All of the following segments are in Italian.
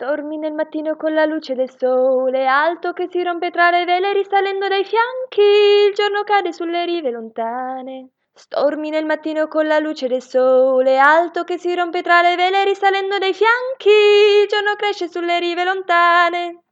Dormi nel mattino con la luce del sole alto che si rompe tra le vele risalendo dai fianchi, il giorno cade sulle rive lontane. Stormi nel mattino con la luce del sole alto che si rompe tra le vele risalendo dai fianchi, il giorno cresce sulle rive lontane.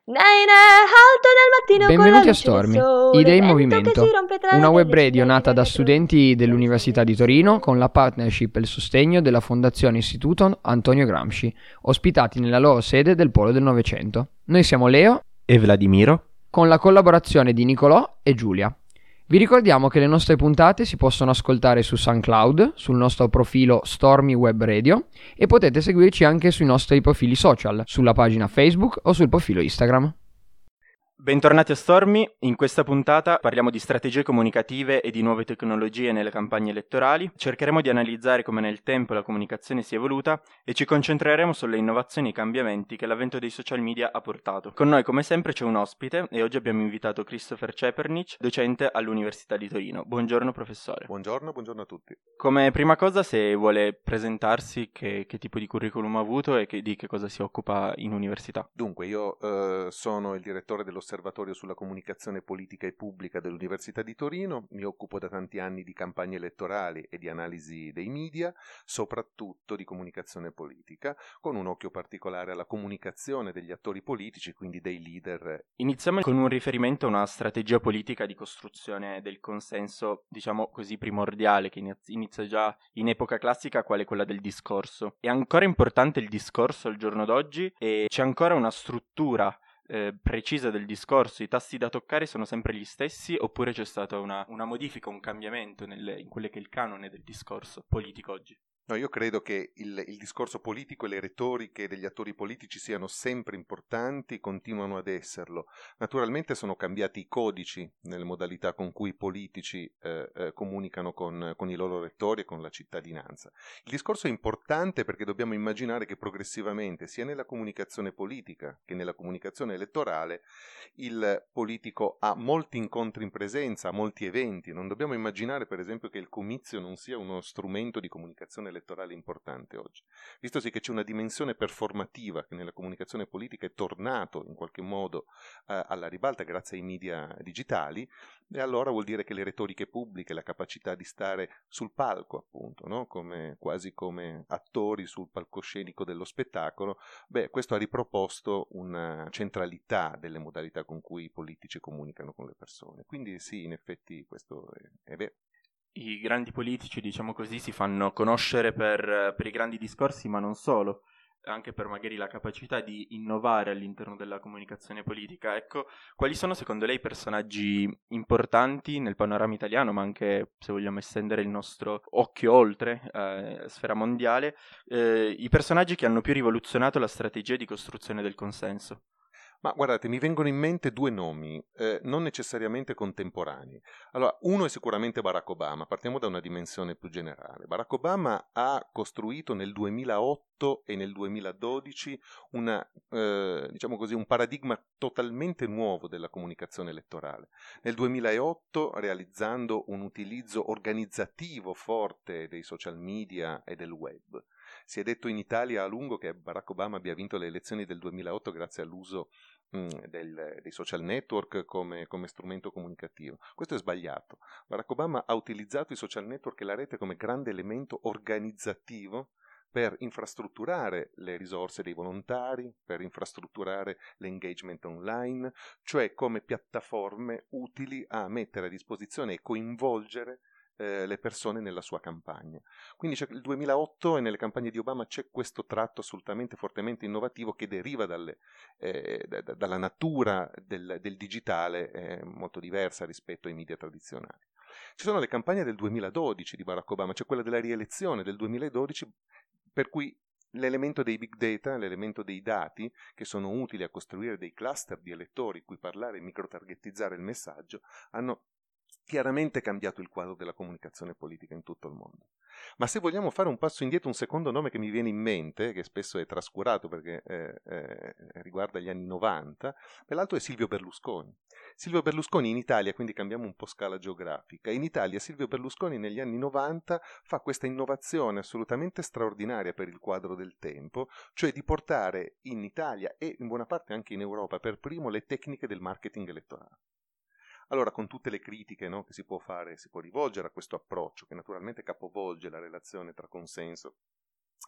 Benvenuti a Stormi, Idee in Movimento, una web radio nata da studenti dell'Università di Torino con la partnership e il sostegno della Fondazione Istituto Antonio Gramsci, ospitati nella loro sede del Polo del Novecento. Noi siamo Leo e Vladimiro, con la collaborazione di Nicolò e Giulia. Vi ricordiamo che le nostre puntate si possono ascoltare su SoundCloud, sul nostro profilo Stormy Web Radio e potete seguirci anche sui nostri profili social, sulla pagina Facebook o sul profilo Instagram. Bentornati a Stormy, in questa puntata parliamo di strategie comunicative e di nuove tecnologie nelle campagne elettorali, cercheremo di analizzare come nel tempo la comunicazione si è evoluta e ci concentreremo sulle innovazioni e i cambiamenti che l'avvento dei social media ha portato. Con noi come sempre c'è un ospite e oggi abbiamo invitato Christopher Cepernic, docente all'Università di Torino. Buongiorno professore. Buongiorno, buongiorno a tutti. Come prima cosa se vuole presentarsi che, che tipo di curriculum ha avuto e che, di che cosa si occupa in università. Dunque io eh, sono il direttore dello Osservatorio sulla comunicazione politica e pubblica dell'Università di Torino, mi occupo da tanti anni di campagne elettorali e di analisi dei media, soprattutto di comunicazione politica, con un occhio particolare alla comunicazione degli attori politici, quindi dei leader. Iniziamo con un riferimento a una strategia politica di costruzione del consenso, diciamo così primordiale, che inizia già in epoca classica, quale quella del discorso. È ancora importante il discorso al giorno d'oggi e c'è ancora una struttura eh, precisa del discorso, i tasti da toccare sono sempre gli stessi oppure c'è stata una, una modifica, un cambiamento nelle, in quello che è il canone del discorso politico oggi? No, io credo che il, il, discorso politico e le retoriche degli attori politici siano sempre importanti, continuano ad esserlo. Naturalmente sono cambiati i codici nelle modalità con cui i politici eh, eh, comunicano con, con, i loro lettori e con la cittadinanza. Il discorso è importante perché dobbiamo immaginare che progressivamente, sia nella comunicazione politica che nella comunicazione elettorale, il politico ha molti incontri in presenza, ha molti eventi. Non dobbiamo immaginare, per esempio, che il comizio non sia uno strumento di comunicazione elettorale importante oggi. Vistosi che c'è una dimensione performativa che nella comunicazione politica è tornato in qualche modo eh, alla ribalta grazie ai media digitali, e allora vuol dire che le retoriche pubbliche, la capacità di stare sul palco, appunto, no? come, quasi come attori sul palcoscenico dello spettacolo, beh, questo ha riproposto una centralità delle modalità con cui i politici comunicano con le persone. Quindi sì, in effetti questo è, è vero i grandi politici, diciamo così, si fanno conoscere per, per, i grandi discorsi, ma non solo, anche per magari la capacità di innovare all'interno della comunicazione politica. Ecco, quali sono secondo lei i personaggi importanti nel panorama italiano, ma anche se vogliamo estendere il nostro occhio oltre, eh, sfera mondiale, eh, i personaggi che hanno più rivoluzionato la strategia di costruzione del consenso? Ma guardate, mi vengono in mente due nomi, eh, non necessariamente contemporanei. Allora, uno è sicuramente Barack Obama, partiamo da una dimensione più generale. Barack Obama ha costruito nel 2008 e nel 2012 una, eh, diciamo così, un paradigma totalmente nuovo della comunicazione elettorale. Nel 2008 realizzando un utilizzo organizzativo forte dei social media e del web. Si è detto in Italia a lungo che Barack Obama abbia vinto le elezioni del 2008 grazie all'uso Mm, del, dei social network come, come, strumento comunicativo. Questo è sbagliato. Barack Obama ha utilizzato i social network e la rete come grande elemento organizzativo per infrastrutturare le risorse dei volontari, per infrastrutturare l'engagement online, cioè come piattaforme utili a mettere a disposizione e coinvolgere eh, le persone nella sua campagna. Quindi il 2008 e nelle campagne di Obama c'è questo tratto assolutamente fortemente innovativo che deriva dalle, eh, da, dalla natura del, del digitale eh, molto diversa rispetto ai media tradizionali. Ci sono le campagne del 2012 di Barack Obama, c'è quella della rielezione del 2012 per cui l'elemento dei big data, l'elemento dei dati che sono utili a costruire dei cluster di elettori cui parlare e microtargetizzare il messaggio, hanno chiaramente cambiato il quadro della comunicazione politica in tutto il mondo. Ma se vogliamo fare un passo indietro, un secondo nome che mi viene in mente, che spesso è trascurato perché eh, eh, riguarda gli anni 90, l'altro è Silvio Berlusconi. Silvio Berlusconi in Italia, quindi cambiamo un po' scala geografica, in Italia Silvio Berlusconi negli anni 90 fa questa innovazione assolutamente straordinaria per il quadro del tempo, cioè di portare in Italia e in buona parte anche in Europa per primo le tecniche del marketing elettorale. Allora, con tutte le critiche no, che si può fare, si può rivolgere a questo approccio, che naturalmente capovolge la relazione tra consenso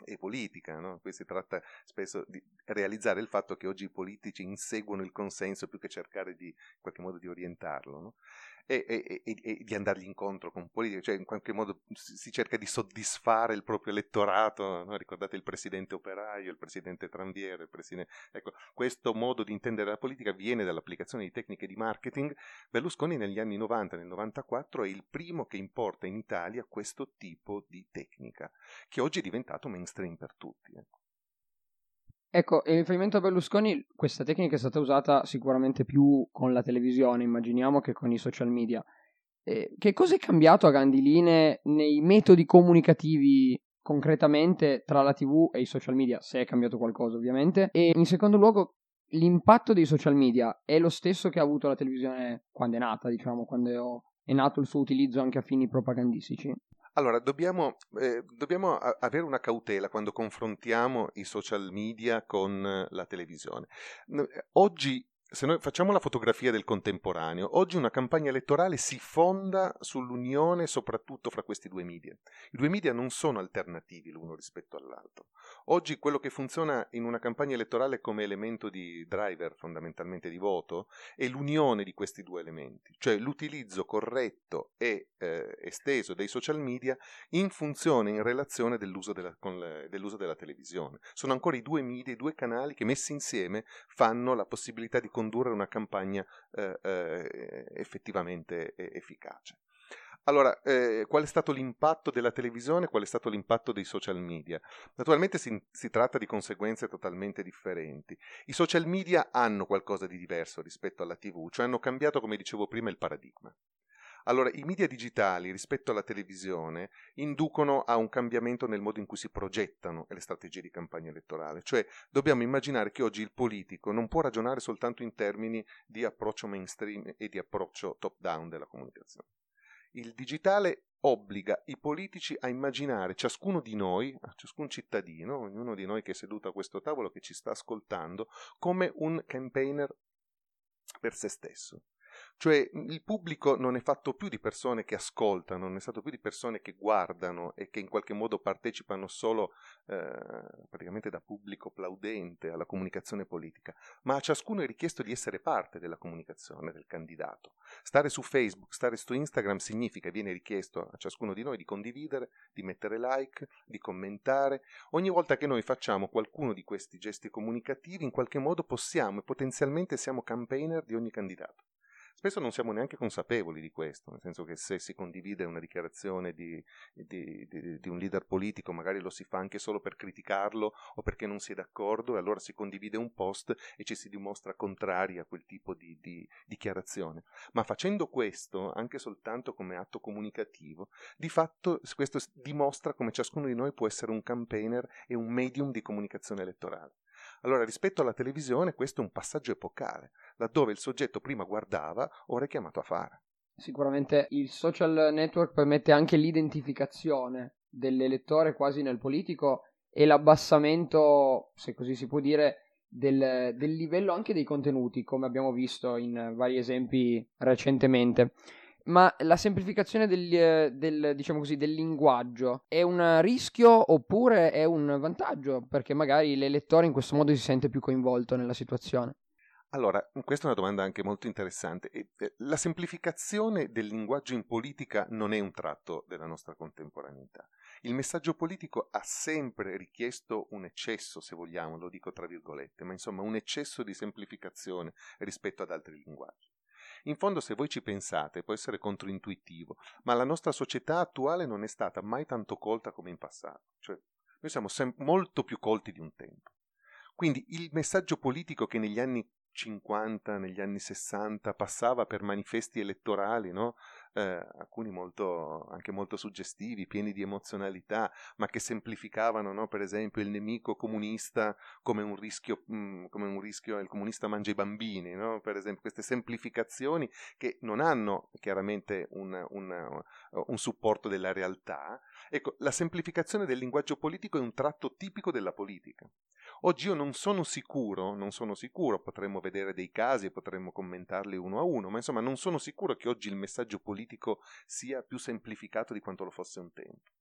e politica, no? qui si tratta spesso di realizzare il fatto che oggi i politici inseguono il consenso più che cercare di in qualche modo di orientarlo. No? E, e, e, di andargli incontro con politici, cioè in qualche modo si cerca di soddisfare il proprio elettorato, no? ricordate il presidente operaio, il presidente tranviere, il presidente... ecco, questo modo di intendere la politica viene dall'applicazione di tecniche di marketing. Berlusconi negli anni 90, nel 94, è il primo che importa in Italia questo tipo di tecnica, che oggi è diventato mainstream per tutti. Ecco. Ecco, in riferimento a Berlusconi, questa tecnica è stata usata sicuramente più con la televisione, immaginiamo, che con i social media. Eh, che cosa è cambiato a grandi linee nei metodi comunicativi concretamente tra la TV e i social media, se è cambiato qualcosa ovviamente? E in secondo luogo, l'impatto dei social media è lo stesso che ha avuto la televisione quando è nata, diciamo, quando è nato il suo utilizzo anche a fini propagandistici? Allora, dobbiamo, eh, dobbiamo avere una cautela quando confrontiamo i social media con la televisione. Oggi se noi facciamo la fotografia del contemporaneo, oggi una campagna elettorale si fonda sull'unione soprattutto fra questi due media. I due media non sono alternativi l'uno rispetto all'altro. Oggi quello che funziona in una campagna elettorale come elemento di driver fondamentalmente di voto è l'unione di questi due elementi, cioè l'utilizzo corretto e eh, esteso dei social media in funzione, in relazione dell'uso della, le, dell'uso della televisione. Sono ancora i due media, i due canali che messi insieme fanno la possibilità di condurre una campagna eh, eh, effettivamente efficace. Allora, eh, qual è stato l'impatto della televisione? Qual è stato l'impatto dei social media? Naturalmente si, si, tratta di conseguenze totalmente differenti. I social media hanno qualcosa di diverso rispetto alla TV, cioè hanno cambiato, come dicevo prima, il paradigma. Allora, i media digitali rispetto alla televisione inducono a un cambiamento nel modo in cui si progettano le strategie di campagna elettorale, cioè dobbiamo immaginare che oggi il politico non può ragionare soltanto in termini di approccio mainstream e di approccio top-down della comunicazione. Il digitale obbliga i politici a immaginare ciascuno di noi, ciascun cittadino, ognuno di noi che è seduto a questo tavolo, che ci sta ascoltando, come un campaigner per se stesso. Cioè il pubblico non è fatto più di persone che ascoltano, non è stato più di persone che guardano e che in qualche modo partecipano solo eh, praticamente da pubblico plaudente alla comunicazione politica, ma a ciascuno è richiesto di essere parte della comunicazione del candidato. Stare su Facebook, stare su Instagram significa, viene richiesto a ciascuno di noi di condividere, di mettere like, di commentare. Ogni volta che noi facciamo qualcuno di questi gesti comunicativi, in qualche modo possiamo e potenzialmente siamo campaigner di ogni candidato. Spesso non siamo neanche consapevoli di questo, nel senso che se si condivide una dichiarazione di, di, di, di, un leader politico, magari lo si fa anche solo per criticarlo o perché non si è d'accordo, e allora si condivide un post e ci si dimostra contrari a quel tipo di, dichiarazione. Ma facendo questo, anche soltanto come atto comunicativo, di fatto questo dimostra come ciascuno di noi può essere un campaigner e un medium di comunicazione elettorale. Allora, rispetto alla televisione, questo è un passaggio epocale, laddove il soggetto prima guardava, ora è chiamato a fare. Sicuramente il social network permette anche l'identificazione dell'elettore quasi nel politico e l'abbassamento, se così si può dire, del, del livello anche dei contenuti, come abbiamo visto in vari esempi recentemente. Ma la semplificazione del, eh, del, diciamo così, del linguaggio è un rischio oppure è un vantaggio? Perché magari l'elettore in questo modo si sente più coinvolto nella situazione. Allora, questa è una domanda anche molto interessante. La semplificazione del linguaggio in politica non è un tratto della nostra contemporaneità. Il messaggio politico ha sempre richiesto un eccesso, se vogliamo, lo dico tra virgolette, ma insomma un eccesso di semplificazione rispetto ad altri linguaggi. In fondo, se voi ci pensate, può essere controintuitivo, ma la nostra società attuale non è stata mai tanto colta come in passato. Cioè, noi siamo sem- molto più colti di un tempo. Quindi il messaggio politico che negli anni 50, negli anni 60, passava per manifesti elettorali, no? Eh, alcuni molto, anche molto suggestivi, pieni di emozionalità, ma che semplificavano, no? per esempio, il nemico comunista come un rischio, mh, mm, come un rischio il comunista mangia i bambini, no? per esempio, queste semplificazioni che non hanno chiaramente un, un, un supporto della realtà. Ecco, la semplificazione del linguaggio politico è un tratto tipico della politica. Oggi io non sono sicuro, non sono sicuro, potremmo vedere dei casi e potremmo commentarli uno a uno, ma insomma non sono sicuro che oggi il messaggio politico sia più semplificato di quanto lo fosse un tempo.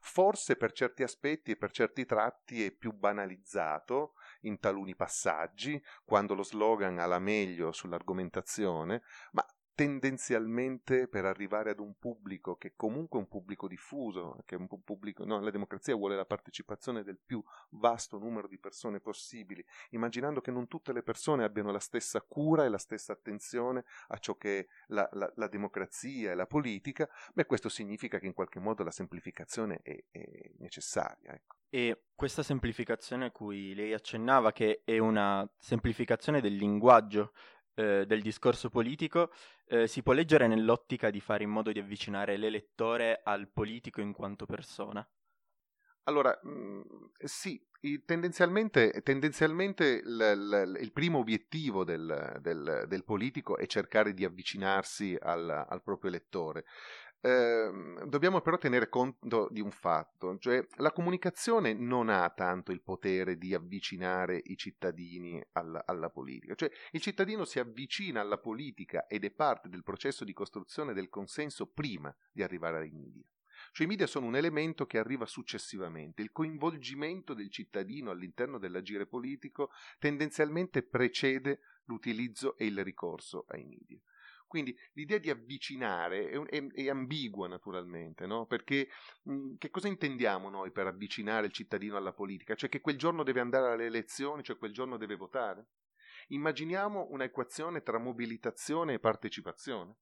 Forse per certi aspetti e per certi tratti è più banalizzato in taluni passaggi, quando lo slogan ha la meglio sull'argomentazione, ma tendenzialmente per arrivare ad un pubblico che comunque è un pubblico diffuso, che è un pubblico, no, la democrazia vuole la partecipazione del più vasto numero di persone possibili, immaginando che non tutte le persone abbiano la stessa cura e la stessa attenzione a ciò che è la, la, la democrazia e la politica, beh questo significa che in qualche modo la semplificazione è, è necessaria. Ecco. E questa semplificazione a cui lei accennava, che è una semplificazione del linguaggio, eh, del discorso politico eh, si può leggere nell'ottica di fare in modo di avvicinare l'elettore al politico in quanto persona? Allora, mm, sì, tendenzialmente, tendenzialmente l, l, il primo obiettivo del, del, del, politico è cercare di avvicinarsi al, al proprio elettore. Ehm, dobbiamo però tenere conto di un fatto, cioè la comunicazione non ha tanto il potere di avvicinare i cittadini alla, alla, politica, cioè il cittadino si avvicina alla politica ed è parte del processo di costruzione del consenso prima di arrivare ai media. Cioè i media sono un elemento che arriva successivamente, il coinvolgimento del cittadino all'interno dell'agire politico tendenzialmente precede l'utilizzo e il ricorso ai media. Quindi l'idea di avvicinare è, è, è ambigua naturalmente, no? perché mh, che cosa intendiamo noi per avvicinare il cittadino alla politica? Cioè che quel giorno deve andare alle elezioni, cioè quel giorno deve votare? Immaginiamo un'equazione tra mobilitazione e partecipazione.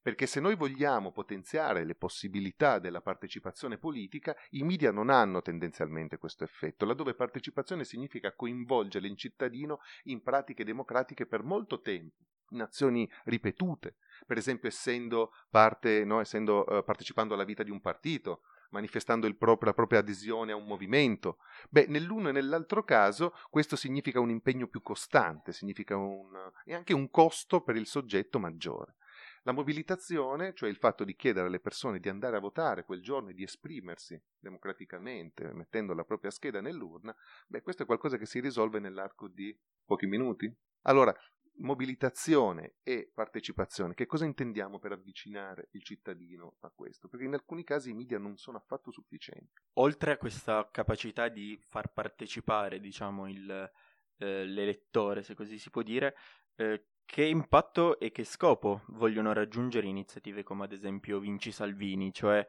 Perché se noi vogliamo potenziare le possibilità della partecipazione politica, i media non hanno tendenzialmente questo effetto, laddove partecipazione significa coinvolgere il cittadino in pratiche democratiche per molto tempo in azioni ripetute, per esempio essendo parte, no, essendo, uh, partecipando alla vita di un partito, manifestando proprio, la propria adesione a un movimento. Beh, nell'uno e nell'altro caso questo significa un impegno più costante, significa un, e anche un costo per il soggetto maggiore. La mobilitazione, cioè il fatto di chiedere alle persone di andare a votare quel giorno e di esprimersi democraticamente, mettendo la propria scheda nell'urna, beh, questo è qualcosa che si risolve nell'arco di pochi minuti. Allora, mobilitazione e partecipazione, che cosa intendiamo per avvicinare il cittadino a questo? Perché in alcuni casi i media non sono affatto sufficienti. Oltre a questa capacità di far partecipare, diciamo, il, eh, l'elettore, se così si può dire, eh, che impatto e che scopo vogliono raggiungere iniziative come ad esempio Vinci Salvini, cioè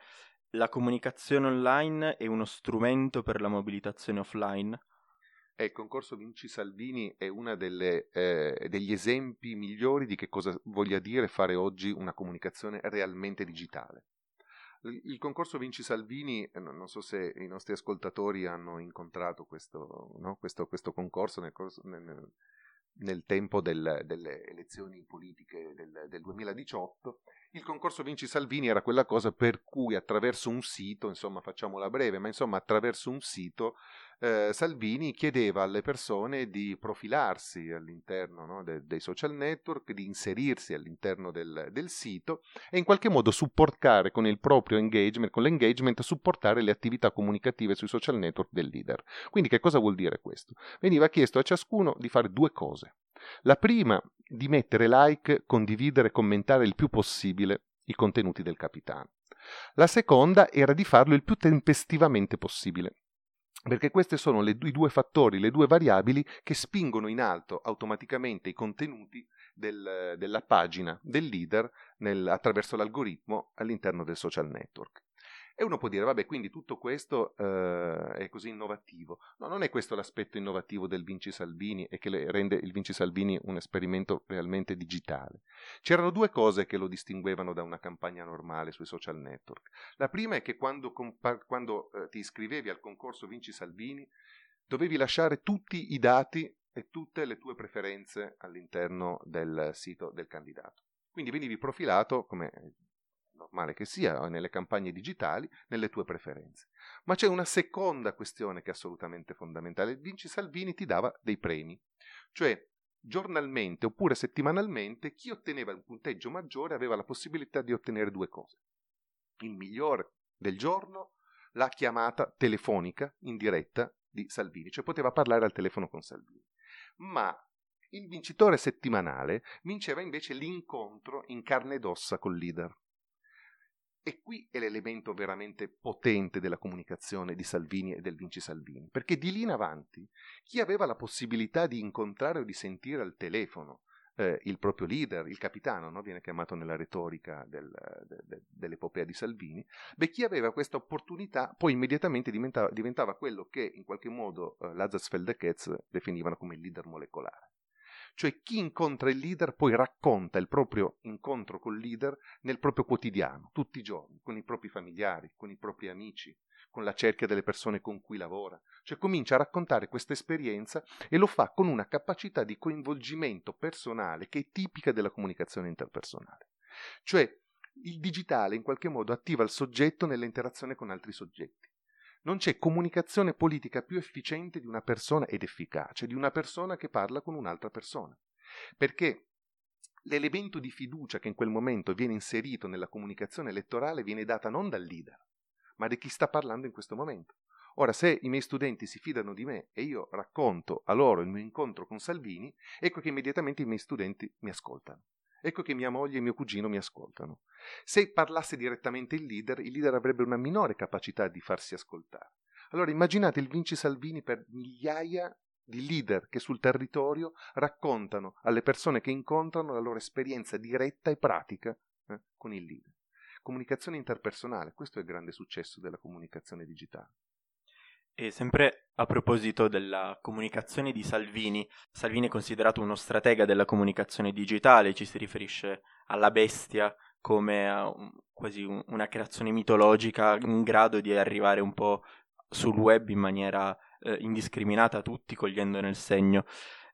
la comunicazione online è uno strumento per la mobilitazione offline? Il concorso Vinci Salvini è uno eh, degli esempi migliori di che cosa voglia dire fare oggi una comunicazione realmente digitale. Il concorso Vinci Salvini, eh, non so se i nostri ascoltatori hanno incontrato questo, no? questo, questo concorso nel, corso, nel, nel tempo del, delle elezioni politiche del, del, 2018, il concorso Vinci Salvini era quella cosa per cui attraverso un sito, insomma facciamola breve, ma insomma attraverso un sito eh, Salvini chiedeva alle persone di profilarsi all'interno no, de, dei social network, di inserirsi all'interno del, del, sito e in qualche modo supportare con il proprio engagement, con l'engagement, supportare le attività comunicative sui social network del leader. Quindi che cosa vuol dire questo? Veniva chiesto a ciascuno di fare due cose. La prima, di mettere like, condividere, commentare il più possibile i contenuti del capitano. La seconda era di farlo il più tempestivamente possibile perché questi sono le, i due fattori, le due variabili che spingono in alto automaticamente i contenuti del, della pagina del leader nel, attraverso l'algoritmo all'interno del social network. E uno può dire, vabbè, quindi tutto questo eh, è così innovativo. No, non è questo l'aspetto innovativo del Vinci Salvini e che rende il Vinci Salvini un esperimento realmente digitale. C'erano due cose che lo distinguevano da una campagna normale sui social network. La prima è che quando, compa- quando eh, ti iscrivevi al concorso Vinci Salvini, dovevi lasciare tutti i dati e tutte le tue preferenze all'interno del sito del candidato. Quindi venivi profilato, come normale che sia, nelle campagne digitali, nelle tue preferenze. Ma c'è una seconda questione che è assolutamente fondamentale. Vinci Salvini ti dava dei premi, cioè giornalmente oppure settimanalmente chi otteneva un punteggio maggiore aveva la possibilità di ottenere due cose. Il migliore del giorno, la chiamata telefonica in diretta di Salvini, cioè poteva parlare al telefono con Salvini. Ma il vincitore settimanale vinceva invece l'incontro in carne ed ossa col leader. E qui è l'elemento veramente potente della comunicazione di Salvini e del Vinci Salvini, perché di lì in avanti chi aveva la possibilità di incontrare o di sentire al telefono eh, il proprio leader, il capitano, no? viene chiamato nella retorica del, de, de, dell'epopea di Salvini, beh, chi aveva questa opportunità poi immediatamente diventava, diventava quello che in qualche modo eh, e Ketz definivano come il leader molecolare. Cioè chi incontra il leader poi racconta il proprio incontro col leader nel proprio quotidiano, tutti i giorni, con i propri familiari, con i propri amici, con la cerchia delle persone con cui lavora. Cioè comincia a raccontare questa esperienza e lo fa con una capacità di coinvolgimento personale che è tipica della comunicazione interpersonale. Cioè il digitale in qualche modo attiva il soggetto nell'interazione con altri soggetti. Non c'è comunicazione politica più efficiente di una persona ed efficace di una persona che parla con un'altra persona. Perché l'elemento di fiducia che in quel momento viene inserito nella comunicazione elettorale viene data non dal leader, ma di chi sta parlando in questo momento. Ora, se i miei studenti si fidano di me e io racconto a loro il mio incontro con Salvini, ecco che immediatamente i miei studenti mi ascoltano. Ecco che mia moglie e mio cugino mi ascoltano. Se parlasse direttamente il leader, il leader avrebbe una minore capacità di farsi ascoltare. Allora immaginate il Vinci Salvini per migliaia di leader che sul territorio raccontano alle persone che incontrano la loro esperienza diretta e pratica eh, con il leader. Comunicazione interpersonale, questo è il grande successo della comunicazione digitale. E sempre a proposito della comunicazione di Salvini, Salvini è considerato uno stratega della comunicazione digitale, ci si riferisce alla bestia come a un, quasi un, una creazione mitologica in grado di arrivare un po' sul web in maniera eh, indiscriminata a tutti, cogliendone il segno.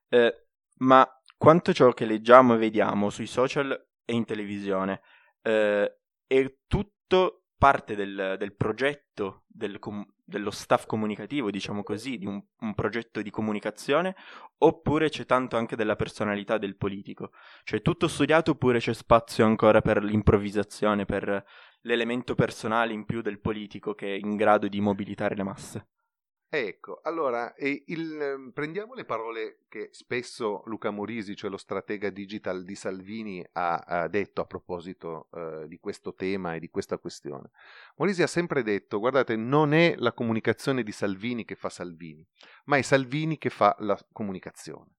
Eh, ma quanto ciò che leggiamo e vediamo sui social e in televisione eh, è tutto parte del, del progetto del, com- dello staff comunicativo, diciamo così, di un, un, progetto di comunicazione, oppure c'è tanto anche della personalità del politico. Cioè tutto studiato oppure c'è spazio ancora per l'improvvisazione, per l'elemento personale in più del politico che è in grado di mobilitare le masse. Ecco, allora il, ehm, prendiamo le parole che spesso Luca Morisi, cioè lo stratega digital di Salvini, ha, ha detto a proposito uh, di questo tema e di questa questione. Morisi ha sempre detto, guardate, non è la comunicazione di Salvini che fa Salvini, ma è Salvini che fa la comunicazione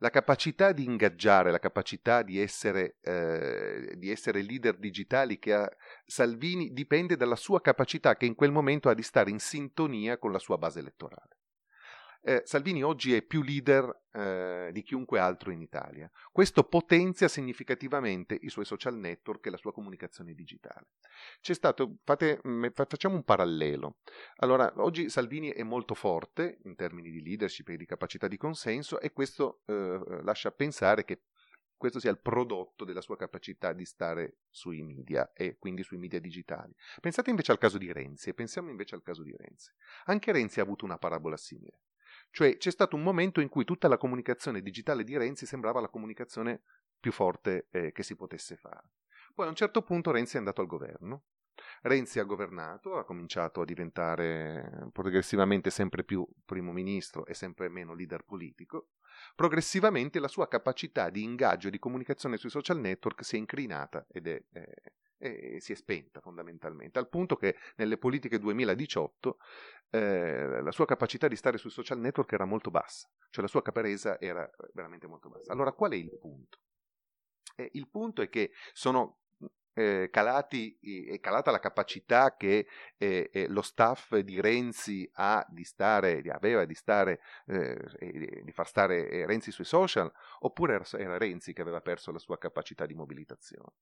la capacità di ingaggiare, la capacità di essere, eh, di essere leader digitali che ha Salvini dipende dalla sua capacità che in quel momento ha di stare in sintonia con la sua base elettorale eh, Salvini oggi è più leader eh, di chiunque altro in Italia. Questo potenzia significativamente i suoi social network e la sua comunicazione digitale. Stato, fate, facciamo un parallelo. Allora, oggi Salvini è molto forte in termini di leadership e di capacità di consenso e questo eh, lascia pensare che questo sia il prodotto della sua capacità di stare sui media e quindi sui media digitali. Pensate invece al caso di Renzi e pensiamo invece al caso di Renzi. Anche Renzi ha avuto una parabola simile. Cioè c'è stato un momento in cui tutta la comunicazione digitale di Renzi sembrava la comunicazione più forte eh, che si potesse fare. Poi a un certo punto Renzi è andato al governo. Renzi ha governato, ha cominciato a diventare progressivamente sempre più primo ministro e sempre meno leader politico. Progressivamente la sua capacità di ingaggio e di comunicazione sui social network si è incrinata ed è, eh, e si è spenta fondamentalmente, al punto che nelle politiche 2018 eh, la sua capacità di stare sui social network era molto bassa, cioè la sua caparesa era veramente molto bassa. Allora qual è il punto? Eh, il punto è che sono eh, calati, è calata la capacità che eh, eh, lo staff di Renzi ha di stare, aveva di stare, eh, di far stare Renzi sui social, oppure era Renzi che aveva perso la sua capacità di mobilitazione?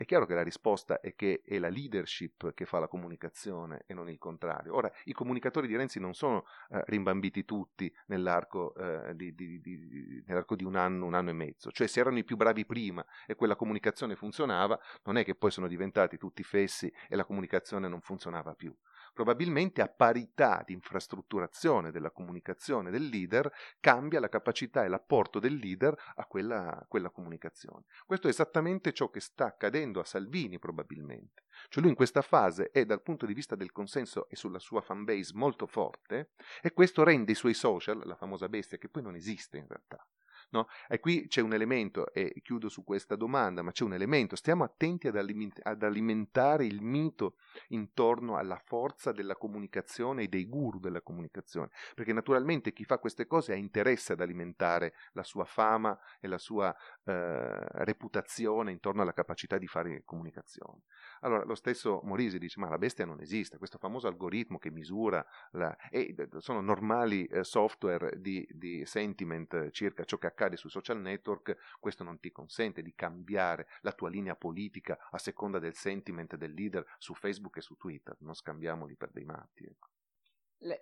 È chiaro che la risposta è che è la leadership che fa la comunicazione e non il contrario. Ora, i comunicatori di Renzi non sono eh, rimbambiti tutti nell'arco, eh, di, di, di, nell'arco, di, un anno, un anno e mezzo. Cioè, se erano i più bravi prima e quella comunicazione funzionava, non è che poi sono diventati tutti fessi e la comunicazione non funzionava più probabilmente a parità di infrastrutturazione della comunicazione del leader cambia la capacità e l'apporto del leader a quella, a quella comunicazione. Questo è esattamente ciò che sta accadendo a Salvini probabilmente. Cioè lui in questa fase è dal punto di vista del consenso e sulla sua fanbase molto forte e questo rende i suoi social, la famosa bestia che poi non esiste in realtà, No? E qui c'è un elemento, e chiudo su questa domanda, ma c'è un elemento, stiamo attenti ad, aliment- ad, alimentare il mito intorno alla forza della comunicazione e dei guru della comunicazione, perché naturalmente chi fa queste cose ha interesse ad alimentare la sua fama e la sua eh, reputazione intorno alla capacità di fare comunicazione. Allora, lo stesso Morisi dice, ma la bestia non esiste, questo famoso algoritmo che misura, la, e sono normali eh, software di, di sentiment circa ciò che accade sui social network, questo non ti consente di cambiare la tua linea politica a seconda del sentiment del leader su Facebook e su Twitter, non scambiamoli per dei matti. Ecco.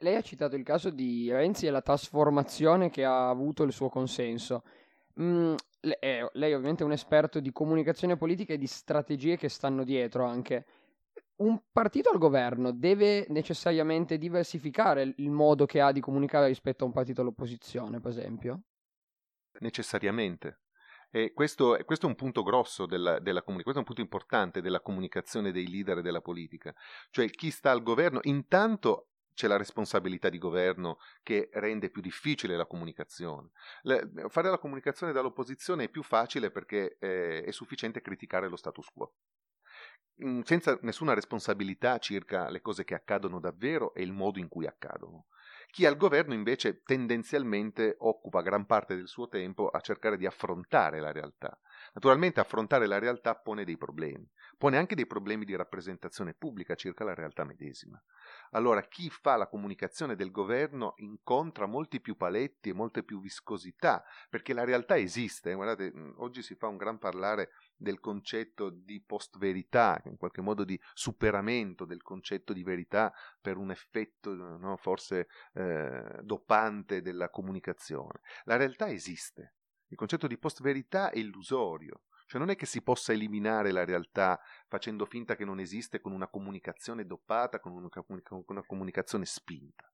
Lei ha citato il caso di Renzi e la trasformazione che ha avuto il suo consenso. Mm, lei, lei ovviamente è un esperto di comunicazione politica e di strategie che stanno dietro anche. Un partito al governo deve necessariamente diversificare il modo che ha di comunicare rispetto a un partito all'opposizione, per esempio? necessariamente. E questo, questo, è un punto grosso della, della comunicazione, questo è un punto importante della comunicazione dei leader della politica. Cioè chi sta al governo, intanto c'è la responsabilità di governo che rende più difficile la comunicazione. Le, fare la comunicazione dall'opposizione è più facile perché eh, è sufficiente criticare lo status quo mm, senza nessuna responsabilità circa le cose che accadono davvero e il modo in cui accadono. Chi al governo invece tendenzialmente occupa gran parte del suo tempo a cercare di affrontare la realtà. Naturalmente affrontare la realtà pone dei problemi, pone anche dei problemi di rappresentazione pubblica circa la realtà medesima. Allora chi fa la comunicazione del governo incontra molti più paletti e molte più viscosità, perché la realtà esiste. Guardate, oggi si fa un gran parlare del concetto di post-verità, in qualche modo di superamento del concetto di verità per un effetto no, forse eh, dopante della comunicazione. La realtà esiste. Il concetto di post-verità è illusorio. Cioè non è che si possa eliminare la realtà facendo finta che non esiste con una comunicazione doppata, con una, con una comunicazione spinta.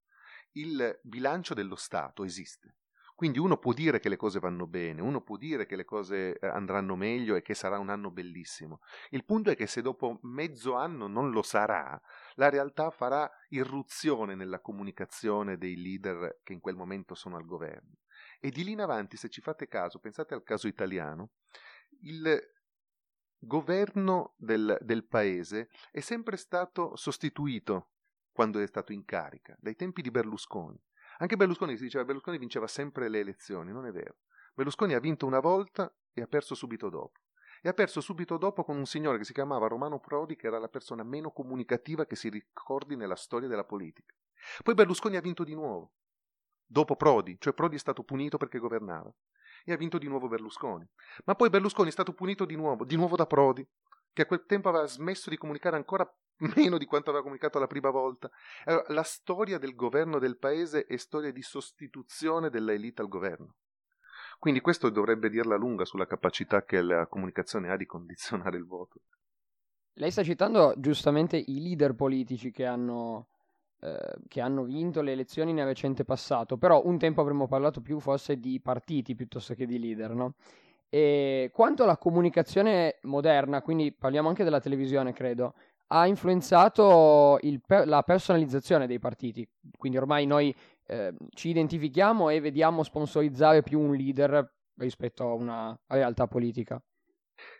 Il bilancio dello Stato esiste quindi uno può dire che le cose vanno bene, uno può dire che le cose eh, andranno meglio e che sarà un anno bellissimo. Il punto è che se dopo mezzo anno non lo sarà, la realtà farà irruzione nella comunicazione dei leader che in quel momento sono al governo. E di lì in avanti, se ci fate caso, pensate al caso italiano, il governo del, del paese è sempre stato sostituito quando è stato in carica, dai tempi di Berlusconi. Anche Berlusconi si diceva che Berlusconi vinceva sempre le elezioni, non è vero. Berlusconi ha vinto una volta e ha perso subito dopo. E ha perso subito dopo con un signore che si chiamava Romano Prodi, che era la persona meno comunicativa che si ricordi nella storia della politica. Poi Berlusconi ha vinto di nuovo, dopo Prodi, cioè Prodi è stato punito perché governava. E ha vinto di nuovo Berlusconi. Ma poi Berlusconi è stato punito di nuovo, di nuovo da Prodi, che a quel tempo aveva smesso di comunicare ancora meno di quanto aveva comunicato la prima volta. Allora, la storia del governo del paese è storia di sostituzione della elite al governo. Quindi questo dovrebbe dirla lunga sulla capacità che la comunicazione ha di condizionare il voto. Lei sta citando giustamente i leader politici che hanno, che hanno vinto le elezioni nel recente passato, però un tempo avremmo parlato più forse di partiti piuttosto che di leader, no? E quanto alla comunicazione moderna, quindi parliamo anche della televisione, credo, ha influenzato per- la personalizzazione dei partiti. Quindi ormai noi eh, ci identifichiamo e vediamo sponsorizzare più un leader rispetto a una realtà politica.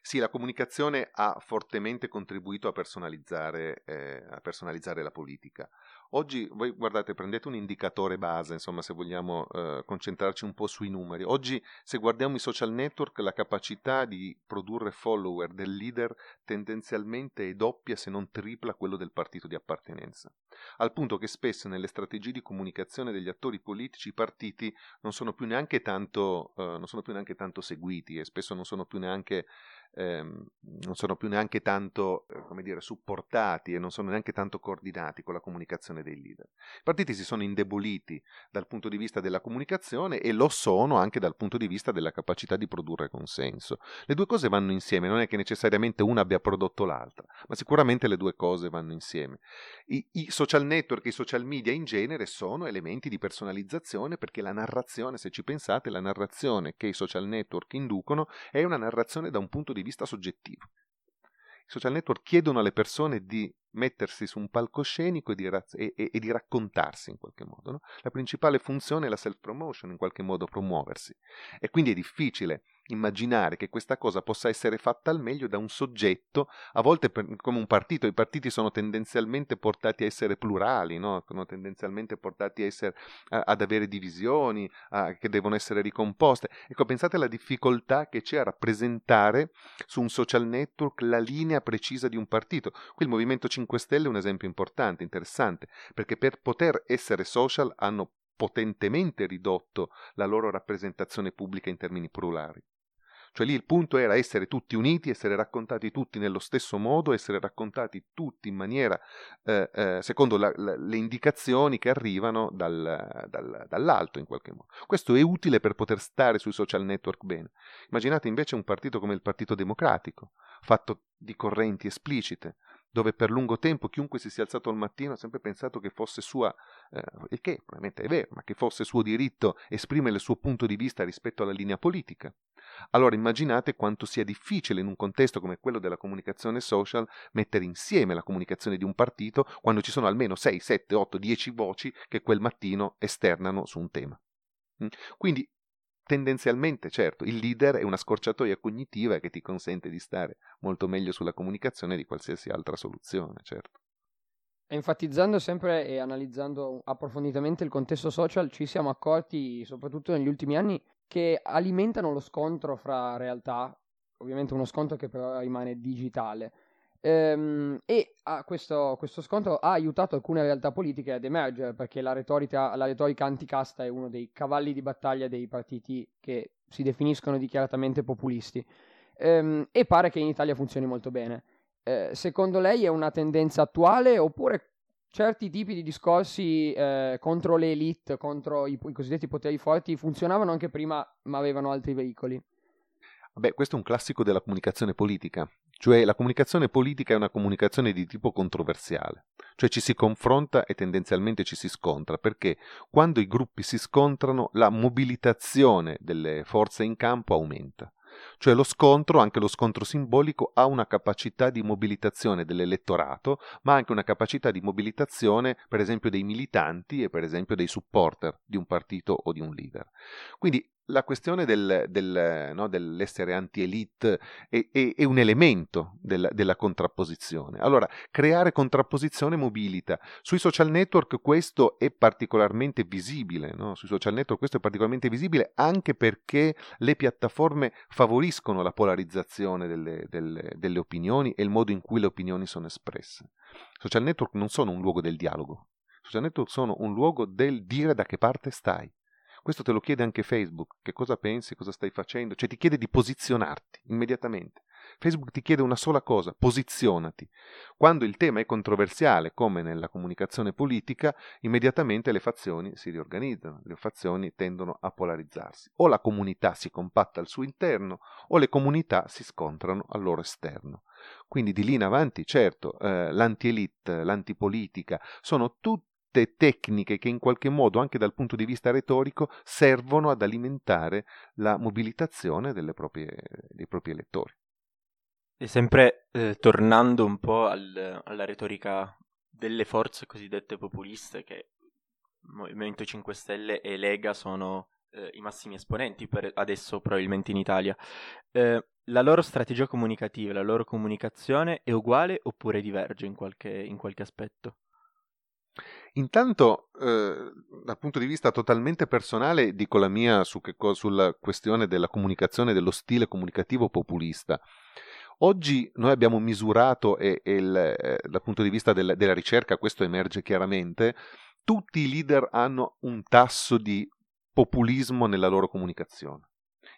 Sì, la comunicazione ha fortemente contribuito a personalizzare, eh, a personalizzare la politica. Oggi voi guardate, prendete un indicatore base, insomma, se vogliamo eh, concentrarci un po' sui numeri. Oggi, se guardiamo i social network, la capacità di produrre follower del leader tendenzialmente è doppia, se non tripla, quello del partito di appartenenza. Al punto che spesso nelle strategie di comunicazione degli attori politici i partiti non sono più neanche tanto, eh, non sono più neanche tanto seguiti e spesso non sono più neanche ehm, non sono più neanche tanto, eh, dire, supportati e non sono neanche tanto coordinati con la comunicazione dei leader. I partiti si sono indeboliti dal punto di vista della comunicazione e lo sono anche dal punto di vista della capacità di produrre consenso. Le due cose vanno insieme, non è che necessariamente una abbia prodotto l'altra, ma sicuramente le due cose vanno insieme. I, i social network, i social media in genere sono elementi di personalizzazione perché la narrazione, se ci pensate, la narrazione che i social network inducono è una narrazione da un punto di vista soggettivo. I social network chiedono alle persone di mettersi su un palcoscenico e di, raz- e, e, e di raccontarsi in qualche modo. No? La principale funzione è la self-promotion, in qualche modo promuoversi. E quindi è difficile immaginare che questa cosa possa essere fatta al meglio da un soggetto, a volte per, come un partito, i partiti sono tendenzialmente portati a essere plurali, no? sono tendenzialmente portati essere, a, ad avere divisioni a, che devono essere ricomposte. Ecco, pensate alla difficoltà che c'è a rappresentare su un social network la linea precisa di un partito. Qui il Movimento 5 Stelle è un esempio importante, interessante, perché per poter essere social hanno potentemente ridotto la loro rappresentazione pubblica in termini plurali. Cioè lì il punto era essere tutti uniti, essere raccontati tutti nello stesso modo, essere raccontati tutti in maniera, eh, eh, secondo la, la, le indicazioni che arrivano dal, dal, dall'alto in qualche modo. Questo è utile per poter stare sui social network bene. Immaginate invece un partito come il Partito Democratico, fatto di correnti esplicite, dove per lungo tempo chiunque si sia alzato al mattino ha sempre pensato che fosse sua, eh, il che probabilmente è vero, ma che fosse suo diritto esprimere il suo punto di vista rispetto alla linea politica. Allora immaginate quanto sia difficile in un contesto come quello della comunicazione social mettere insieme la comunicazione di un partito quando ci sono almeno 6, 7, 8, 10 voci che quel mattino esternano su un tema. Mm? Quindi tendenzialmente, certo, il leader è una scorciatoia cognitiva che ti consente di stare molto meglio sulla comunicazione di qualsiasi altra soluzione, certo. Enfatizzando sempre e analizzando approfonditamente il contesto social, ci siamo accorti, soprattutto negli ultimi anni, che alimentano lo scontro fra realtà, ovviamente uno scontro che però rimane digitale. Ehm, e questo, questo, scontro ha aiutato alcune realtà politiche ad emergere perché la retorica, la retorica anticasta è uno dei cavalli di battaglia dei partiti che si definiscono dichiaratamente populisti. Ehm, e pare che in Italia funzioni molto bene. Eh, secondo lei è una tendenza attuale oppure certi tipi di discorsi eh, contro le elite, contro i, i, cosiddetti poteri forti, funzionavano anche prima, ma avevano altri veicoli. Beh, questo è un classico della comunicazione politica, cioè la comunicazione politica è una comunicazione di tipo controversiale, cioè ci si confronta e tendenzialmente ci si scontra, perché quando i gruppi si scontrano la mobilitazione delle forze in campo aumenta. Cioè lo scontro, anche lo scontro simbolico, ha una capacità di mobilitazione dell'elettorato, ma anche una capacità di mobilitazione, per esempio, dei militanti e per esempio dei supporter di un partito o di un leader. Quindi la questione del, del, no, dell'essere anti-elite è, è, è un elemento del, della contrapposizione. Allora, creare contrapposizione mobilita. Sui social network questo è particolarmente visibile, no? sui social network questo è particolarmente visibile anche perché le piattaforme favoriscono la polarizzazione delle, delle, delle opinioni e il modo in cui le opinioni sono espresse. I social network non sono un luogo del dialogo, i social network sono un luogo del dire da che parte stai. Questo te lo chiede anche Facebook, che cosa pensi, cosa stai facendo, cioè ti chiede di posizionarti immediatamente. Facebook ti chiede una sola cosa, posizionati. Quando il tema è controversiale, come nella comunicazione politica, immediatamente le fazioni si riorganizzano, le fazioni tendono a polarizzarsi. O la comunità si compatta al suo interno, o le comunità si scontrano al loro esterno. Quindi di lì in avanti, certo, eh, l'anti-elite, l'antipolitica, sono tutti tecniche che in qualche modo, anche dal punto di vista retorico, servono ad alimentare la mobilitazione proprie, dei propri elettori. E sempre eh, tornando un po' al, alla retorica delle forze cosiddette populiste, che Movimento 5 Stelle e Lega sono eh, i massimi esponenti per adesso probabilmente in Italia, eh, la loro strategia comunicativa, la loro comunicazione è uguale oppure diverge in qualche, in qualche aspetto? Intanto, eh, dal punto di vista totalmente personale, dico la mia su co- sulla questione della comunicazione, dello stile comunicativo populista. Oggi noi abbiamo misurato, e, e il, eh, dal punto di vista del, della ricerca questo emerge chiaramente, tutti i leader hanno un tasso di populismo nella loro comunicazione.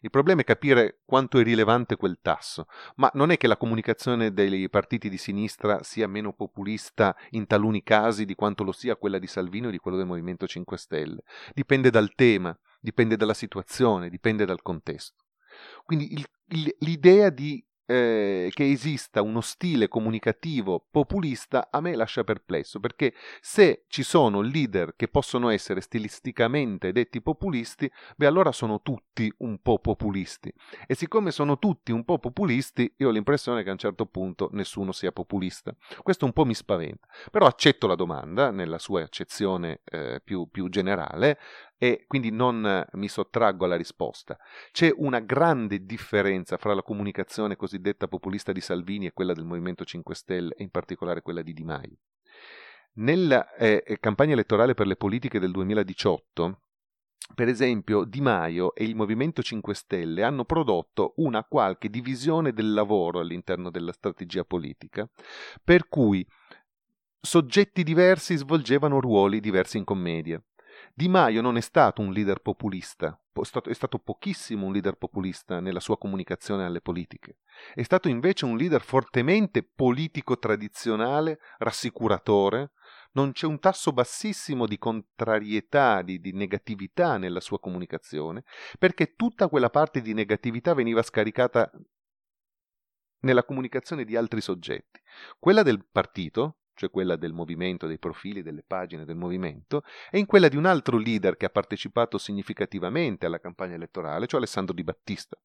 Il problema è capire quanto è rilevante quel tasso, ma non è che la comunicazione dei partiti di sinistra sia meno populista in taluni casi di quanto lo sia quella di Salvini o di quello del Movimento 5 Stelle. Dipende dal tema, dipende dalla situazione, dipende dal contesto. Quindi il, il, l'idea di eh, che esista uno stile comunicativo populista a me lascia perplesso, perché se ci sono leader che possono essere stilisticamente detti populisti, beh allora sono tutti un po' populisti. E siccome sono tutti un po' populisti, io ho l'impressione che a un certo punto nessuno sia populista. Questo un po' mi spaventa. Però accetto la domanda nella sua accezione eh, più, più generale, e quindi non mi sottraggo alla risposta. C'è una grande differenza fra la comunicazione cosiddetta populista di Salvini e quella del Movimento 5 Stelle e in particolare quella di Di Maio. Nella eh, eh campagna elettorale per le politiche del 2018, per esempio, Di Maio e il Movimento 5 Stelle hanno prodotto una qualche divisione del lavoro all'interno della strategia politica, per cui soggetti diversi svolgevano ruoli diversi in commedia. Di Maio non è stato un leader populista, è stato pochissimo un leader populista nella sua comunicazione alle politiche. È stato invece un leader fortemente politico tradizionale, rassicuratore. Non c'è un tasso bassissimo di contrarietà, di, di negatività nella sua comunicazione, perché tutta quella parte di negatività veniva scaricata nella comunicazione di altri soggetti. Quella del partito, cioè quella del movimento, dei profili, delle pagine del movimento, e in quella di un altro leader che ha partecipato significativamente alla campagna elettorale, cioè Alessandro Di Battista.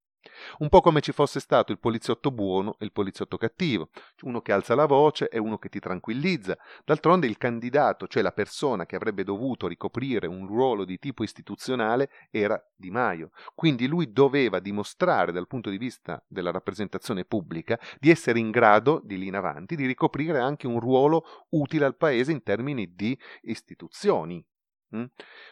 Un po' come ci fosse stato il poliziotto buono e il poliziotto cattivo, uno che alza la voce e uno che ti tranquillizza. D'altronde il candidato, cioè la persona che avrebbe dovuto ricoprire un ruolo di tipo istituzionale, era Di Maio. Quindi lui doveva dimostrare dal punto di vista della rappresentazione pubblica di essere in grado, di lì in avanti, di ricoprire anche un ruolo utile al Paese in termini di istituzioni?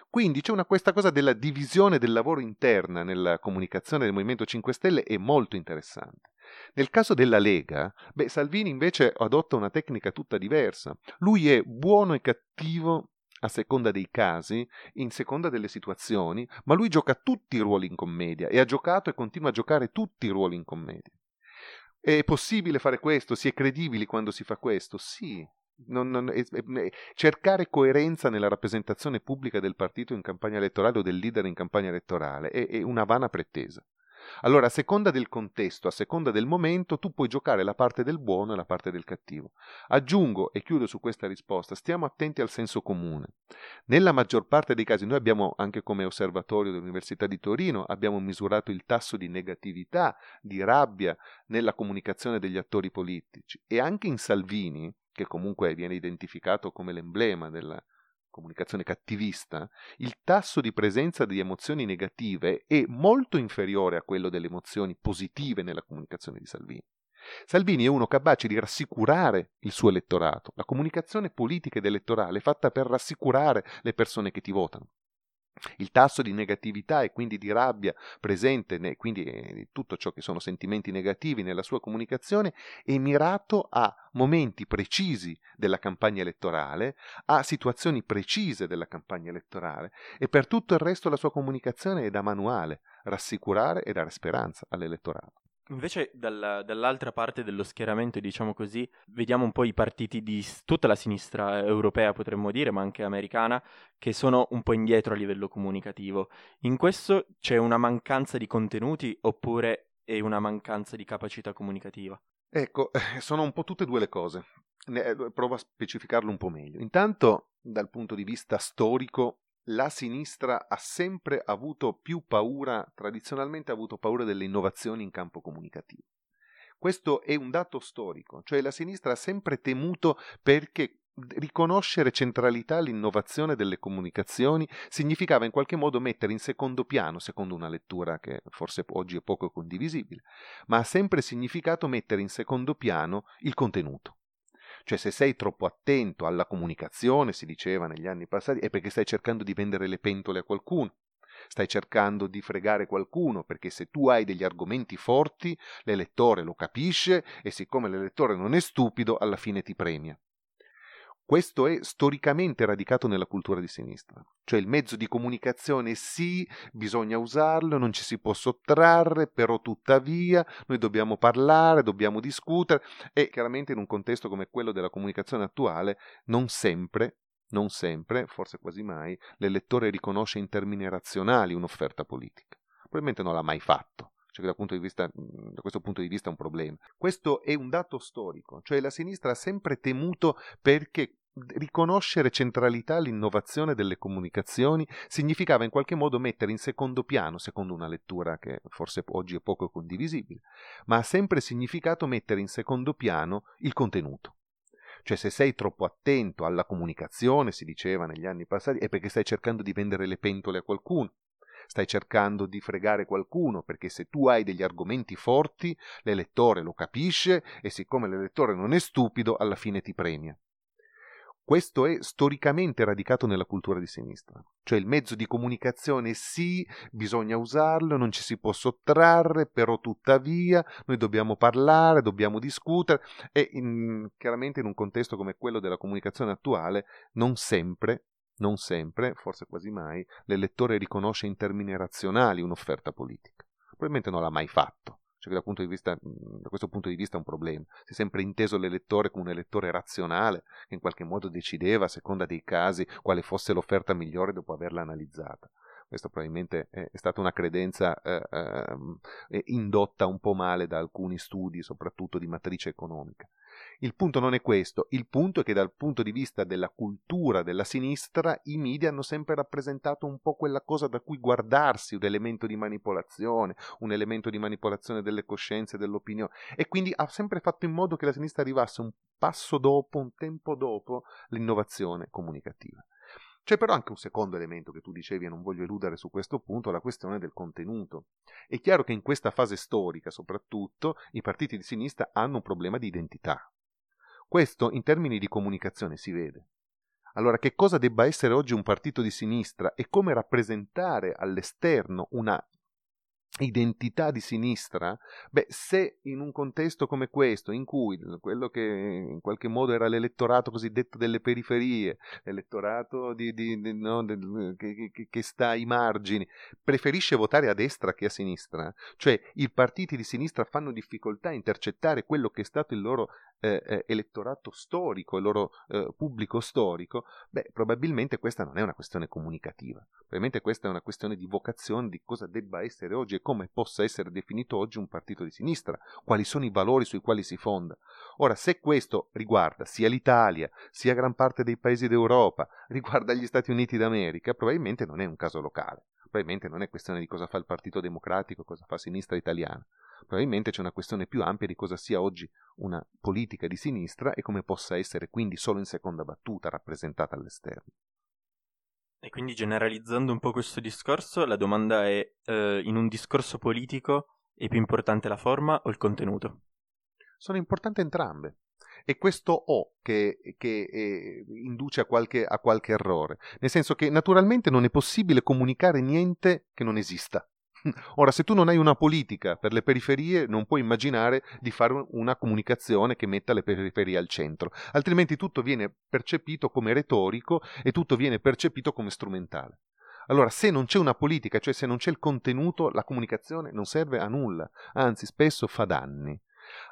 Quindi c'è una, questa cosa della divisione del lavoro interna nella comunicazione del Movimento 5 Stelle è molto interessante. Nel caso della Lega, beh, Salvini invece adotta una tecnica tutta diversa. Lui è buono e cattivo a seconda dei casi, in seconda delle situazioni, ma lui gioca tutti i ruoli in commedia e ha giocato e continua a giocare tutti i ruoli in commedia. È possibile fare questo? Si è credibili quando si fa questo? Sì, non, non, è, cercare coerenza nella rappresentazione pubblica del partito in campagna elettorale o del leader in campagna elettorale è, è una vana pretesa. Allora, a seconda del contesto, a seconda del momento, tu puoi giocare la parte del buono e la parte del cattivo. Aggiungo e chiudo su questa risposta, stiamo attenti al senso comune. Nella maggior parte dei casi, noi abbiamo anche come osservatorio dell'Università di Torino, abbiamo misurato il tasso di negatività, di rabbia nella comunicazione degli attori politici e anche in Salvini, che comunque viene identificato come l'emblema della comunicazione cattivista, il tasso di presenza di emozioni negative è molto inferiore a quello delle emozioni positive nella comunicazione di Salvini. Salvini è uno capace di rassicurare il suo elettorato. La comunicazione politica ed elettorale è fatta per rassicurare le persone che ti votano. Il tasso di negatività e quindi di rabbia presente, quindi eh, tutto ciò che sono sentimenti negativi nella sua comunicazione, è mirato a momenti precisi della campagna elettorale, a situazioni precise della campagna elettorale e per tutto il resto la sua comunicazione è da manuale, rassicurare e dare speranza all'elettorato. Invece dalla, dall'altra parte dello schieramento, diciamo così, vediamo un po' i partiti di tutta la sinistra europea, potremmo dire, ma anche americana, che sono un po' indietro a livello comunicativo. In questo c'è una mancanza di contenuti oppure è una mancanza di capacità comunicativa? Ecco, eh, sono un po' tutte e due le cose. Eh, provo a specificarlo un po' meglio. Intanto, dal punto di vista storico, la sinistra ha sempre avuto più paura, tradizionalmente ha avuto paura delle innovazioni in campo comunicativo. Questo è un dato storico, cioè la sinistra ha sempre temuto perché riconoscere centralità all'innovazione delle comunicazioni significava in qualche modo mettere in secondo piano, secondo una lettura che forse oggi è poco condivisibile, ma ha sempre significato mettere in secondo piano il contenuto. Cioè se sei troppo attento alla comunicazione, si diceva negli anni passati, è perché stai cercando di vendere le pentole a qualcuno. Stai cercando di fregare qualcuno perché se tu hai degli argomenti forti, l'elettore lo capisce e siccome l'elettore non è stupido, alla fine ti premia. Questo è storicamente radicato nella cultura di sinistra, cioè il mezzo di comunicazione sì, bisogna usarlo, non ci si può sottrarre, però tuttavia noi dobbiamo parlare, dobbiamo discutere e chiaramente in un contesto come quello della comunicazione attuale non sempre, non sempre, forse quasi mai, l'elettore riconosce in termini razionali un'offerta politica. Probabilmente non l'ha mai fatto cioè da, vista, da, questo punto di vista è un problema. Questo è un dato storico, cioè la sinistra ha sempre temuto perché riconoscere centralità all'innovazione delle comunicazioni significava in qualche modo mettere in secondo piano, secondo una lettura che forse oggi è poco condivisibile, ma ha sempre significato mettere in secondo piano il contenuto. Cioè se sei troppo attento alla comunicazione, si diceva negli anni passati, è perché stai cercando di vendere le pentole a qualcuno, stai cercando di fregare qualcuno, perché se tu hai degli argomenti forti, l'elettore lo capisce e siccome l'elettore non è stupido, alla fine ti premia. Questo è storicamente radicato nella cultura di sinistra, cioè il mezzo di comunicazione sì, bisogna usarlo, non ci si può sottrarre, però tuttavia noi dobbiamo parlare, dobbiamo discutere e in, chiaramente in un contesto come quello della comunicazione attuale non sempre, non sempre, forse quasi mai, l'elettore riconosce in termini razionali un'offerta politica. Probabilmente non l'ha mai fatto cioè da, vista, da, questo punto di vista è un problema. Si è sempre inteso l'elettore come un elettore razionale che in qualche modo decideva a seconda dei casi quale fosse l'offerta migliore dopo averla analizzata. Questa probabilmente è, stata una credenza eh, eh, indotta un po' male da alcuni studi, soprattutto di matrice economica. Il punto non è questo, il punto è che dal punto di vista della cultura della sinistra i media hanno sempre rappresentato un po' quella cosa da cui guardarsi, un elemento di manipolazione, un elemento di manipolazione delle coscienze, dell'opinione e quindi ha sempre fatto in modo che la sinistra arrivasse un passo dopo, un tempo dopo l'innovazione comunicativa. C'è però anche un secondo elemento che tu dicevi e non voglio eludere su questo punto, la questione del contenuto. È chiaro che in questa fase storica, soprattutto, i partiti di sinistra hanno un problema di identità. Questo in termini di comunicazione si vede. Allora, che cosa debba essere oggi un partito di sinistra e come rappresentare all'esterno una identità di sinistra, beh, se in un contesto come questo, in cui quello che in qualche modo era l'elettorato cosiddetto delle periferie, l'elettorato di, di, di, no, de, che, che, che, sta ai margini, preferisce votare a destra che a sinistra, cioè i partiti di sinistra fanno difficoltà a intercettare quello che è stato il loro eh, eh, elettorato storico, il loro eh, pubblico storico, beh, probabilmente questa non è una questione comunicativa, probabilmente questa è una questione di vocazione di cosa debba essere oggi e come possa essere definito oggi un partito di sinistra, quali sono i valori sui quali si fonda. Ora, se questo riguarda sia l'Italia, sia gran parte dei paesi d'Europa, riguarda gli Stati Uniti d'America, probabilmente non è un caso locale. Probabilmente non è questione di cosa fa il Partito Democratico, cosa fa sinistra italiana. Probabilmente c'è una questione più ampia di cosa sia oggi una politica di sinistra e come possa essere quindi solo in seconda battuta rappresentata all'esterno. E quindi generalizzando un po' questo discorso, la domanda è, eh, in un discorso politico è più importante la forma o il contenuto? Sono importanti entrambe. E questo O che, che eh, induce a qualche, a qualche errore. Nel senso che naturalmente non è possibile comunicare niente che non esista. Ora, se tu non hai una politica per le periferie, non puoi immaginare di fare una comunicazione che metta le periferie al centro, altrimenti tutto viene percepito come retorico e tutto viene percepito come strumentale. Allora, se non c'è una politica, cioè se non c'è il contenuto, la comunicazione non serve a nulla, anzi spesso fa danni.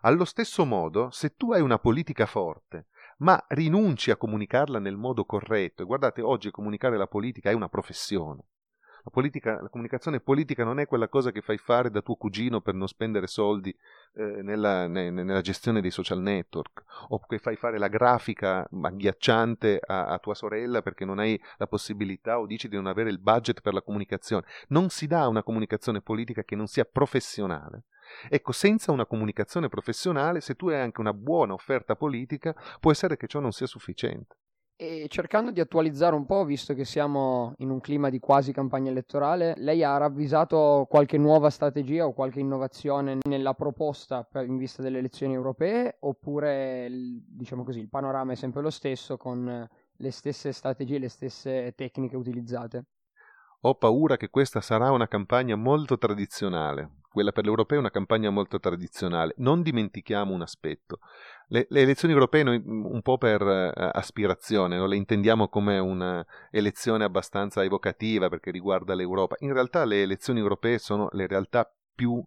Allo stesso modo, se tu hai una politica forte, ma rinunci a comunicarla nel modo corretto, e guardate, oggi comunicare la politica è una professione, la, politica, la, comunicazione politica non è quella cosa che fai fare da tuo cugino per non spendere soldi eh, nella, ne, nella, gestione dei social network o che fai fare la grafica agghiacciante a, a, tua sorella perché non hai la possibilità o dici di non avere il budget per la comunicazione. Non si dà una comunicazione politica che non sia professionale. Ecco, senza una comunicazione professionale, se tu hai anche una buona offerta politica, può essere che ciò non sia sufficiente. E cercando di attualizzare un po', visto che siamo in un clima di quasi campagna elettorale, lei ha ravvisato qualche nuova strategia o qualche innovazione nella proposta in vista delle elezioni europee oppure diciamo così, il panorama è sempre lo stesso con le stesse strategie, le stesse tecniche utilizzate? Ho paura che questa sarà una campagna molto tradizionale, quella per l'europeo è una campagna molto tradizionale. Non dimentichiamo un aspetto. Le, le elezioni europee noi un po' per uh, aspirazione, non le intendiamo come un'elezione abbastanza evocativa perché riguarda l'Europa. In realtà le elezioni europee sono le realtà più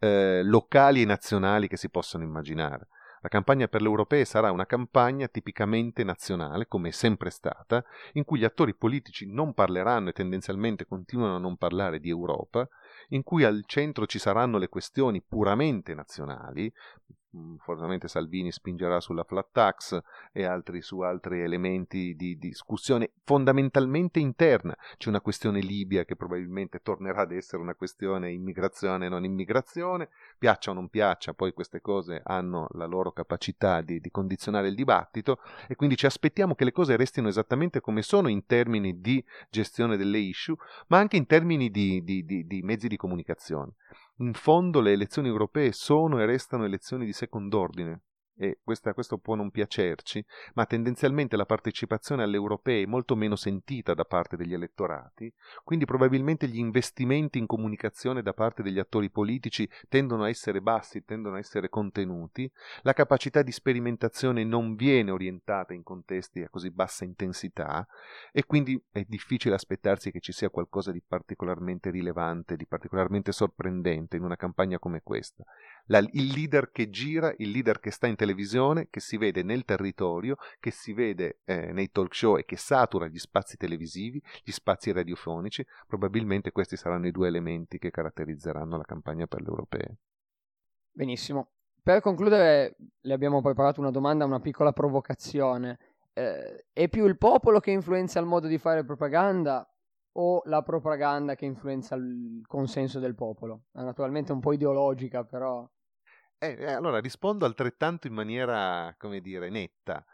eh, locali e nazionali che si possono immaginare. La campagna per le europee sarà una campagna tipicamente nazionale, come è sempre stata, in cui gli attori politici non parleranno e tendenzialmente continuano a non parlare di Europa, in cui al centro ci saranno le questioni puramente nazionali, fortemente Salvini spingerà sulla flat tax e altri su altri elementi di discussione fondamentalmente interna. C'è una questione Libia che probabilmente tornerà ad essere una questione immigrazione e non immigrazione, piaccia o non piaccia, poi queste cose hanno la loro capacità di, di condizionare il dibattito e quindi ci aspettiamo che le cose restino esattamente come sono in termini di gestione delle issue, ma anche in termini di, di, di mezzi di comunicazione. In fondo le elezioni europee sono e restano elezioni di secondo ordine, e questa, questo può non piacerci, ma tendenzialmente la partecipazione alle europee è molto meno sentita da parte degli elettorati, quindi probabilmente gli investimenti in comunicazione da parte degli attori politici tendono a essere bassi, tendono a essere contenuti, la capacità di sperimentazione non viene orientata in contesti a così bassa intensità e quindi è difficile aspettarsi che ci sia qualcosa di particolarmente rilevante, di particolarmente sorprendente in una campagna come questa. La, il leader che gira, il leader che sta in che si vede nel territorio, che si vede eh, nei talk show e che satura gli spazi televisivi, gli spazi radiofonici, probabilmente questi saranno i due elementi che caratterizzeranno la campagna per le europee. Benissimo. Per concludere, le abbiamo preparato una domanda, una piccola provocazione. Eh, è più il popolo che influenza il modo di fare propaganda o la propaganda che influenza il consenso del popolo? È naturalmente un po' ideologica, però. Eh, eh, allora rispondo altrettanto in maniera, come dire, netta.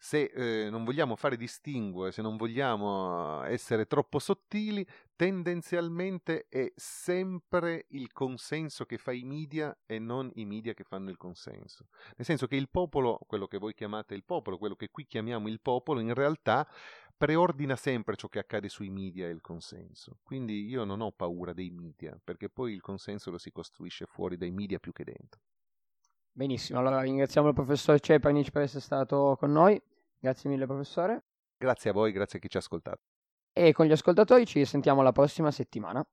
Se eh, non vogliamo fare distinguo, se non vogliamo essere troppo sottili, tendenzialmente è sempre il consenso che fa i media e non i media che fanno il consenso. Nel senso che il popolo, quello che voi chiamate il popolo, quello che qui chiamiamo il popolo, in realtà preordina sempre ciò che accade sui media e il consenso. Quindi io non ho paura dei media, perché poi il consenso lo si costruisce fuori dai media più che dentro. Benissimo, allora ringraziamo il professor Cepanic per essere stato con noi. Grazie mille professore. Grazie a voi, grazie a chi ci ha ascoltato. E con gli ascoltatori ci sentiamo la prossima settimana.